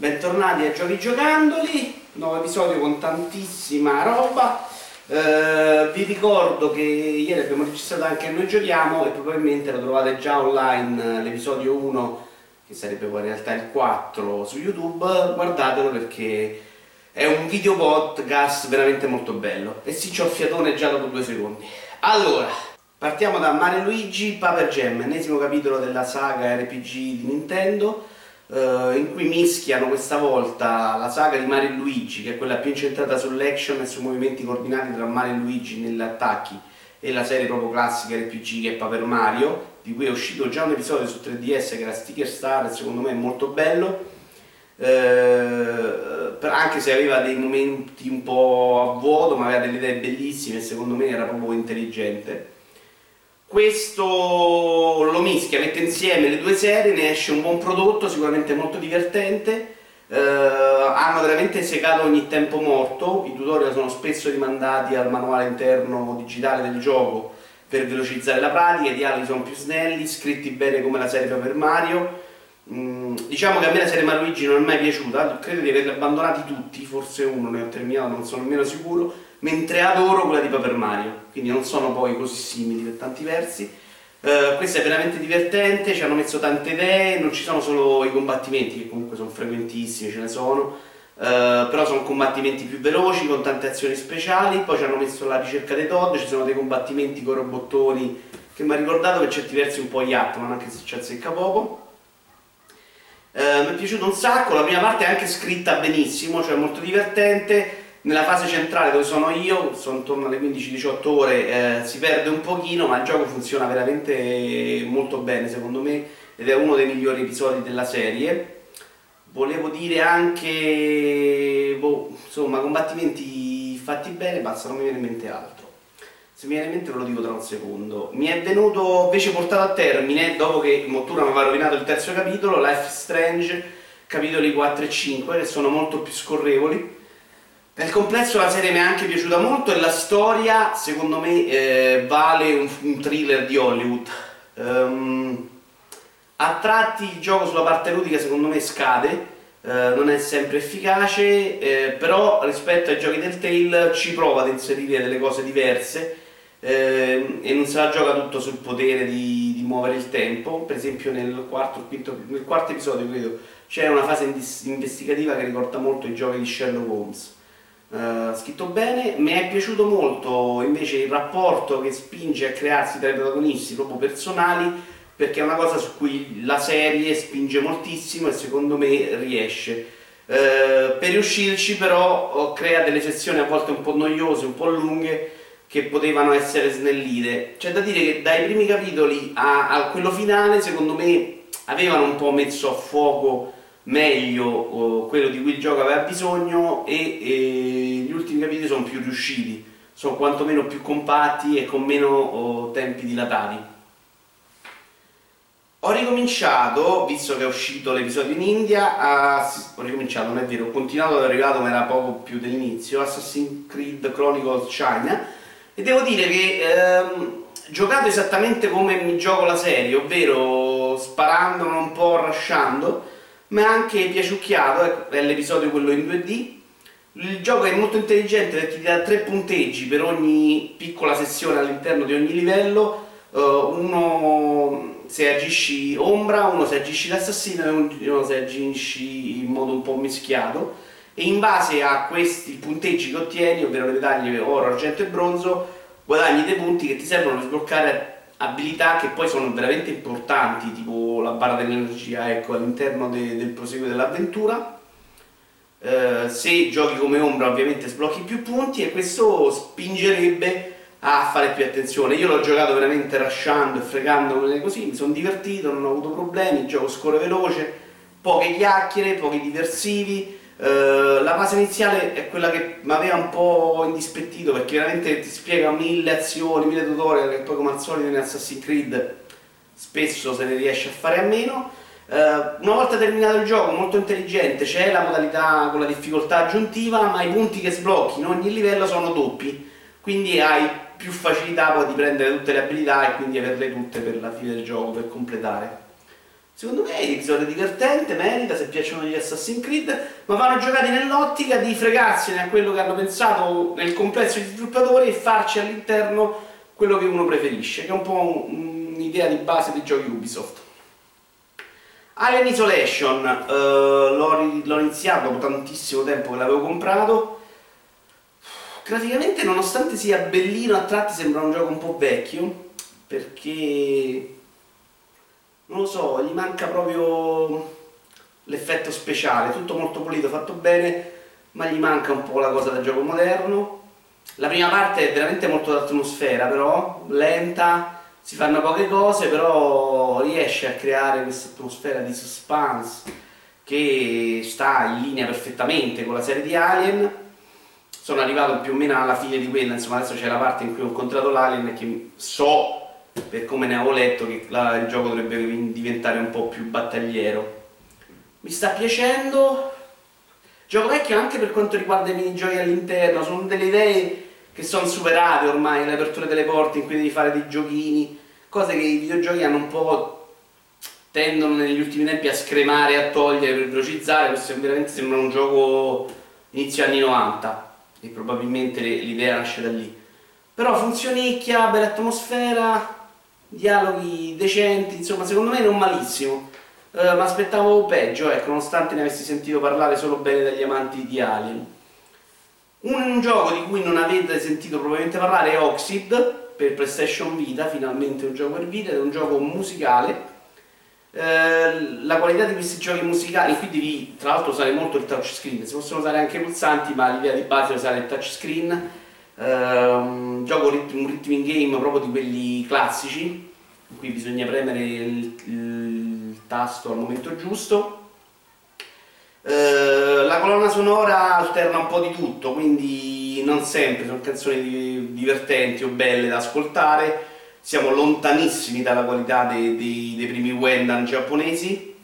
Bentornati a Giochi Giocandoli, nuovo episodio con tantissima roba. Eh, vi ricordo che ieri abbiamo registrato anche Noi Giochiamo e probabilmente lo trovate già online l'episodio 1, che sarebbe poi in realtà il 4 su YouTube. Guardatelo perché è un video podcast veramente molto bello. E sì, c'ho fiatone già dopo due secondi. Allora, partiamo da Mario Luigi Paper Jam, ennesimo capitolo della saga RPG di Nintendo Uh, in cui mischiano questa volta la saga di Mario e Luigi, che è quella più incentrata sull'action e sui movimenti coordinati tra Mario e Luigi negli attacchi, e la serie proprio classica RPG che è Paper Mario, di cui è uscito già un episodio su 3DS che era Sticker Star e secondo me è molto bello. Uh, anche se aveva dei momenti un po' a vuoto, ma aveva delle idee bellissime e secondo me era proprio intelligente questo lo mischia, mette insieme le due serie, ne esce un buon prodotto, sicuramente molto divertente. Eh, hanno veramente segato ogni tempo morto, i tutorial sono spesso rimandati al manuale interno digitale del gioco per velocizzare la pratica, i dialoghi sono più snelli, scritti bene come la serie Paper Mario. Mm, diciamo che a me la serie Maluigi non è mai piaciuta, credo di averli abbandonati tutti, forse uno ne ho terminato, non sono nemmeno sicuro mentre adoro quella di Paper Mario, quindi non sono poi così simili per tanti versi. Uh, questo è veramente divertente, ci hanno messo tante idee, non ci sono solo i combattimenti, che comunque sono frequentissimi, ce ne sono, uh, però sono combattimenti più veloci, con tante azioni speciali, poi ci hanno messo la ricerca dei Todd, ci sono dei combattimenti con robottoni, che mi ha ricordato per certi versi un po' Yattman, anche se ci azzecca poco. Uh, mi è piaciuto un sacco, la prima parte è anche scritta benissimo, cioè molto divertente, nella fase centrale dove sono io, sono intorno alle 15-18 ore, eh, si perde un pochino, ma il gioco funziona veramente molto bene secondo me ed è uno dei migliori episodi della serie. Volevo dire anche, boh, insomma, combattimenti fatti bene, basta, non mi viene in mente altro. Se mi viene in mente ve lo dico tra un secondo. Mi è venuto invece portato a termine, dopo che Mottura mi aveva rovinato il terzo capitolo, Life Strange, capitoli 4 e 5, che sono molto più scorrevoli nel complesso la serie mi è anche piaciuta molto e la storia, secondo me, eh, vale un, un, thriller di Hollywood. Um, a tratti il gioco sulla parte ludica secondo me scade, eh, non è sempre efficace, eh, però rispetto ai giochi del Tale ci prova ad inserire delle cose diverse eh, e non se la gioca tutto sul potere di, di muovere il tempo. Per esempio nel quarto, quinto, nel quarto episodio credo c'è una fase investigativa che ricorda molto i giochi di Sherlock Holmes. Uh, scritto bene, mi è piaciuto molto invece il rapporto che spinge a crearsi tra i protagonisti proprio personali perché è una cosa su cui la serie spinge moltissimo e secondo me riesce. Uh, per riuscirci però crea delle sezioni a volte un po' noiose, un po' lunghe che potevano essere snellite. C'è da dire che dai primi capitoli a, a quello finale secondo me avevano un po' messo a fuoco meglio eh, quello di cui il gioco aveva bisogno e, e, gli ultimi capitoli sono più riusciti, sono quantomeno più compatti e con meno oh, tempi dilatati. Ho ricominciato, visto che è uscito l'episodio in India, a... ho ricominciato, non è vero, ho continuato ad arrivato ma era poco più dell'inizio, Assassin's Creed Chronicles China e devo dire che ehm, giocato esattamente come mi gioco la serie, ovvero sparando un po', rushando, ma anche piaciucchiato, ecco, è l'episodio quello in 2D. Il gioco è molto intelligente perché ti dà tre punteggi per ogni piccola sessione all'interno di ogni livello, uh, uno se agisci ombra, uno se agisci l'assassino e uno se agisci in modo un po' mischiato e in base a questi punteggi che ottieni, ovvero le medaglie oro, argento e bronzo, guadagni dei punti che ti servono per sbloccare abilità che poi sono veramente importanti, tipo la barra dell'energia ecco, all'interno de del proseguo dell'avventura. Eh, se giochi come ombra ovviamente sblocchi più punti e questo spingerebbe a fare più attenzione. Io l'ho giocato veramente rasciando e fregandomene così, mi sono divertito, non ho avuto problemi, gioco scorre veloce, poche chiacchiere, pochi diversivi, Uh, la fase iniziale è quella che mi aveva un po' indispettito perché veramente ti spiega mille azioni, mille tutorial che poi come al solito in Assassin's Creed spesso se ne riesce a fare a meno. Uh, una volta terminato il gioco, molto intelligente, c'è la modalità con la difficoltà aggiuntiva, ma i punti che sblocchi in ogni livello sono doppi, quindi hai più facilità poi di prendere tutte le abilità e quindi averle tutte per la fine del gioco, per completare. Secondo me è episodio divertente, merita se piacciono gli Assassin's Creed, ma vanno giocati nell'ottica di fregarsene a quello che hanno pensato nel complesso di sviluppatori e farci all'interno quello che uno preferisce, che è un po' un'idea di base dei giochi Ubisoft. Alien Isolation uh, l'ho, l'ho iniziato dopo tantissimo tempo che l'avevo comprato. Graficamente, nonostante sia bellino a tratti, sembra un gioco un po' vecchio perché non lo so, gli manca proprio l'effetto speciale, tutto molto pulito, fatto bene, ma gli manca un po' la cosa del gioco moderno. La prima parte è veramente molto d'atmosfera, però lenta, si fanno poche cose, però riesce a creare questa atmosfera di suspense che sta in linea perfettamente con la serie di Alien. Sono arrivato più o meno alla fine di quella, insomma adesso c'è la parte in cui ho incontrato l'Alien che so per come ne avevo letto che la, il gioco dovrebbe diventare un po' più battagliero. Mi sta piacendo. Gioco vecchio anche per quanto riguarda i minigiochi all'interno, sono delle idee che sono superate ormai, le aperture delle porte in cui devi fare dei giochini, cose che i videogiochi hanno un po' tendono negli ultimi tempi a scremare, a togliere per velocizzare, questo veramente sembra un gioco inizio anni 90 e probabilmente l'idea nasce da lì. Però funzionicchia, bella atmosfera, dialoghi decenti, insomma secondo me non malissimo. Eh, ma aspettavo peggio, ecco, nonostante ne avessi sentito parlare solo bene dagli amanti di Alien. Un, gioco di cui non avete sentito probabilmente parlare è Oxid per PlayStation Vita, finalmente un gioco per Vita, è un gioco musicale. Uh, la qualità di questi giochi musicali, qui devi tra l'altro usare molto il touchscreen, si possono usare anche i pulsanti, ma l'idea di base è usare il touchscreen Uh, gioco un rhythm game proprio di quelli classici, in cui bisogna premere il, il tasto al momento giusto. Uh, la colonna sonora alterna un po' di tutto, quindi non sempre sono canzoni divertenti o belle da ascoltare. Siamo lontanissimi dalla qualità dei, dei, dei primi Wendan giapponesi,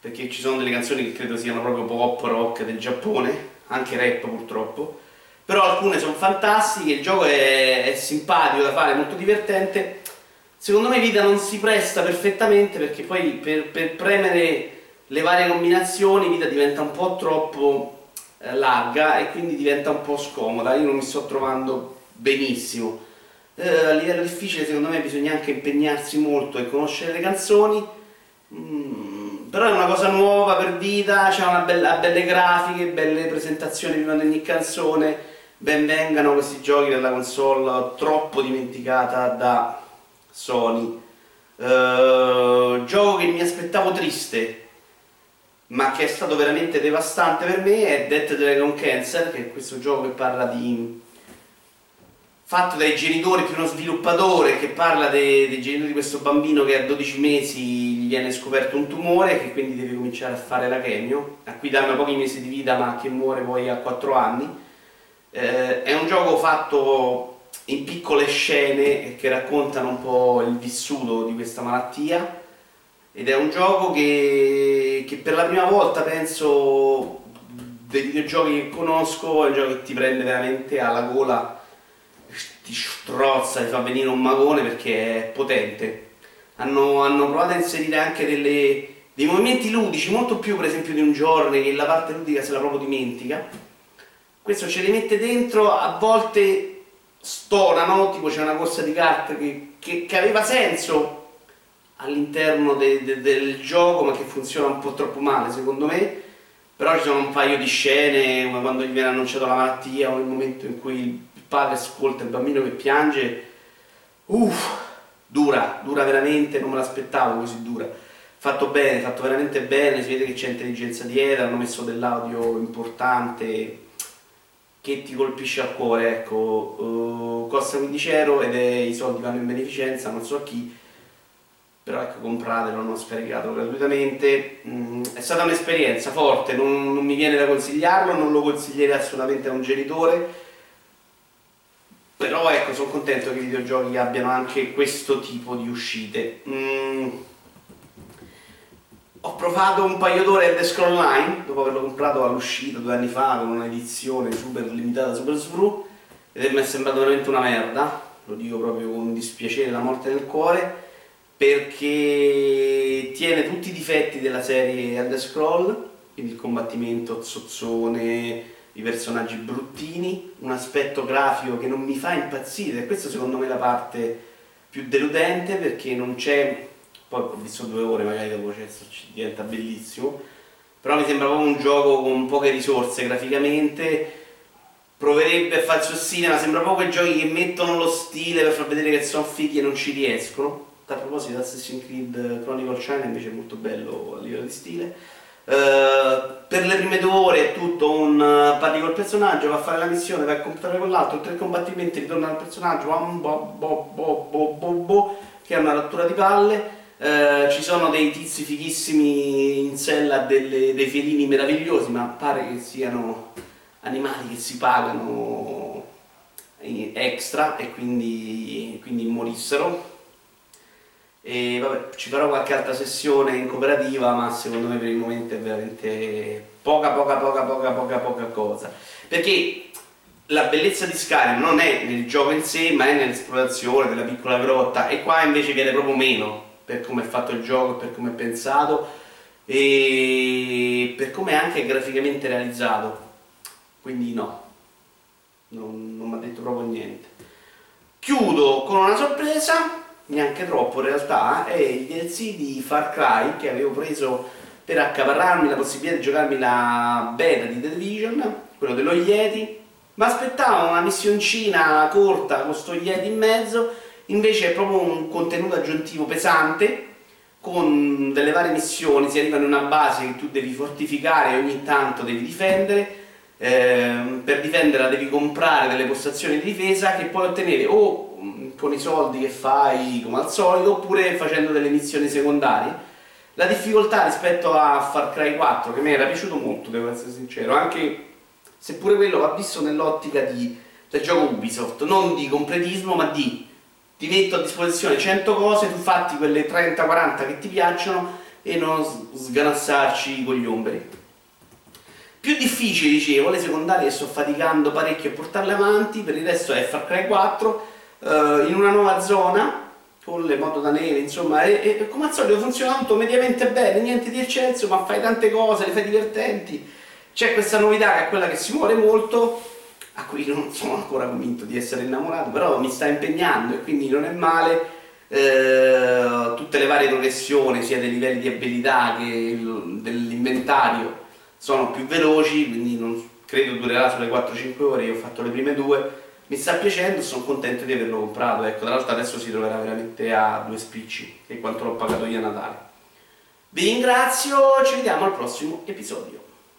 perché ci sono delle canzoni che credo siano proprio pop rock del Giappone, anche rap purtroppo però alcune sono fantastiche, il gioco è, è simpatico da fare, molto divertente. Secondo me Vita non si presta perfettamente perché poi per, per premere le varie combinazioni Vita diventa un po' troppo eh, larga e quindi diventa un po' scomoda, io non mi sto trovando benissimo. Eh, a livello difficile secondo me bisogna anche impegnarsi molto e conoscere le canzoni, mm, però è una cosa nuova per Vita, c'ha belle grafiche, belle presentazioni prima di ogni canzone, ben vengano questi giochi della console troppo dimenticata da Sony. Uh, gioco che mi aspettavo triste, ma che è stato veramente devastante per me è Death Dragon Cancer, che è questo gioco che parla di fatto dai genitori più uno sviluppatore che parla dei, dei, genitori di questo bambino che a 12 mesi gli viene scoperto un tumore che quindi deve cominciare a fare la chemio, a cui danno pochi mesi di vita ma che muore poi a 4 anni eh, è un gioco fatto in piccole scene che raccontano un po' il vissuto di questa malattia ed è un gioco che, che per la prima volta penso dei videogiochi che conosco è un gioco che ti prende veramente alla gola ti strozza, ti fa venire un magone perché è potente. Hanno, hanno provato a inserire anche delle, dei movimenti ludici molto più per esempio di un giorno che la parte ludica se la proprio dimentica questo ce li mette dentro, a volte stonano, tipo c'è una corsa di carte che, che, che aveva senso all'interno de, de, del gioco ma che funziona un po' troppo male secondo me, però ci sono un paio di scene come quando gli viene annunciata la malattia o il momento in cui il padre ascolta il bambino che piange, uff, dura, dura veramente, non me l'aspettavo così dura. Fatto bene, fatto veramente bene, si vede che c'è intelligenza dietro, hanno messo dell'audio importante, che ti colpisce al cuore, ecco, uh, costa 15 euro ed è, i soldi vanno in beneficenza, non so a chi, però ecco compratelo, hanno scaricato gratuitamente, mm, è stata un'esperienza forte, non, non, mi viene da consigliarlo, non lo consiglierei assolutamente a un genitore, però ecco sono contento che i videogiochi abbiano anche questo tipo di uscite. Mm ho provato un paio d'ore Elder Scroll Online, dopo averlo comprato all'uscita due anni fa con un'edizione super limitata Super Svru, ed mi è sembrato veramente una merda, lo dico proprio con dispiacere, la morte nel cuore, perché ti tiene tutti i difetti della serie Elder Scroll, quindi il combattimento zozzone, i personaggi bruttini, un aspetto grafico che non mi fa impazzire, questa secondo me è la parte più deludente perché non c'è, poi ho visto due ore, magari dopo cioè, diventa bellissimo, però mi sembra proprio un gioco con poche risorse graficamente, proverebbe a farsi il cinema, sembra proprio quei giochi che mettono lo stile per far vedere che sono fighi e non ci riescono. A proposito, Assassin's Creed Chronicle China invece è molto bello a livello di stile. Uh, per le prime due ore è tutto un uh, parli col personaggio, va a fare la missione, va a combattere con l'altro, tre combattimenti, ritorna al personaggio, bo, bo, bo, bo, bo, bo, che è una rottura di palle. Uh, ci sono dei tizi fighissimi in sella delle, dei felini meravigliosi, ma pare che siano animali che si pagano extra e quindi, quindi morissero. E vabbè, ci farò qualche altra sessione in cooperativa, ma secondo me per il momento è veramente poca, poca, poca, poca, poca, poca cosa. Perché la bellezza di Skyrim non è nel gioco in sé, ma è nell'esplorazione della piccola grotta, e qua invece viene proprio meno per come è fatto il gioco, per come è pensato e per come è anche graficamente realizzato quindi no, non, non mi ha detto proprio niente. Chiudo con una sorpresa, neanche troppo in realtà, è il DLC di Far Cry che avevo preso per accaparrarmi la possibilità di giocarmi la beta di The Division, quello dello Yeti, ma aspettavo una missioncina corta con sto Yeti in mezzo, invece è proprio un contenuto aggiuntivo pesante, con delle varie missioni, si arriva in una base che tu devi fortificare e ogni tanto devi difendere, eh, per difenderla devi comprare delle postazioni di difesa che puoi ottenere o mm, con i soldi che fai come al solito oppure facendo delle missioni secondarie. La difficoltà rispetto a Far Cry 4 che mi era piaciuto molto, devo essere sincero, anche se pure quello va visto nell'ottica del gioco Ubisoft, non di completismo ma di ti metto a disposizione 100 cose, tu fatti quelle 30-40 che ti piacciono e non sganassarci con gli ombri. Più difficile, dicevo, le secondarie sto faticando parecchio a portarle avanti, per il resto è Far Cry 4, eh, in una nuova zona, con le moto da neve, insomma, e, e, come al solito funziona tutto mediamente bene, niente di eccelso, ma fai tante cose, le fai divertenti. C'è questa novità che è quella che si muore molto, a cui non sono ancora convinto di essere innamorato, però mi sta impegnando e quindi non è male. Eh, tutte le varie progressioni, sia dei livelli di abilità che dell'inventario, sono più veloci, quindi non credo durerà sulle 4-5 ore, io ho fatto le prime due, mi sta piacendo, sono contento di averlo comprato, ecco, tra l'altro adesso si troverà veramente a due spicci, che è quanto l'ho pagato io a Natale. Vi ringrazio, ci vediamo al prossimo episodio.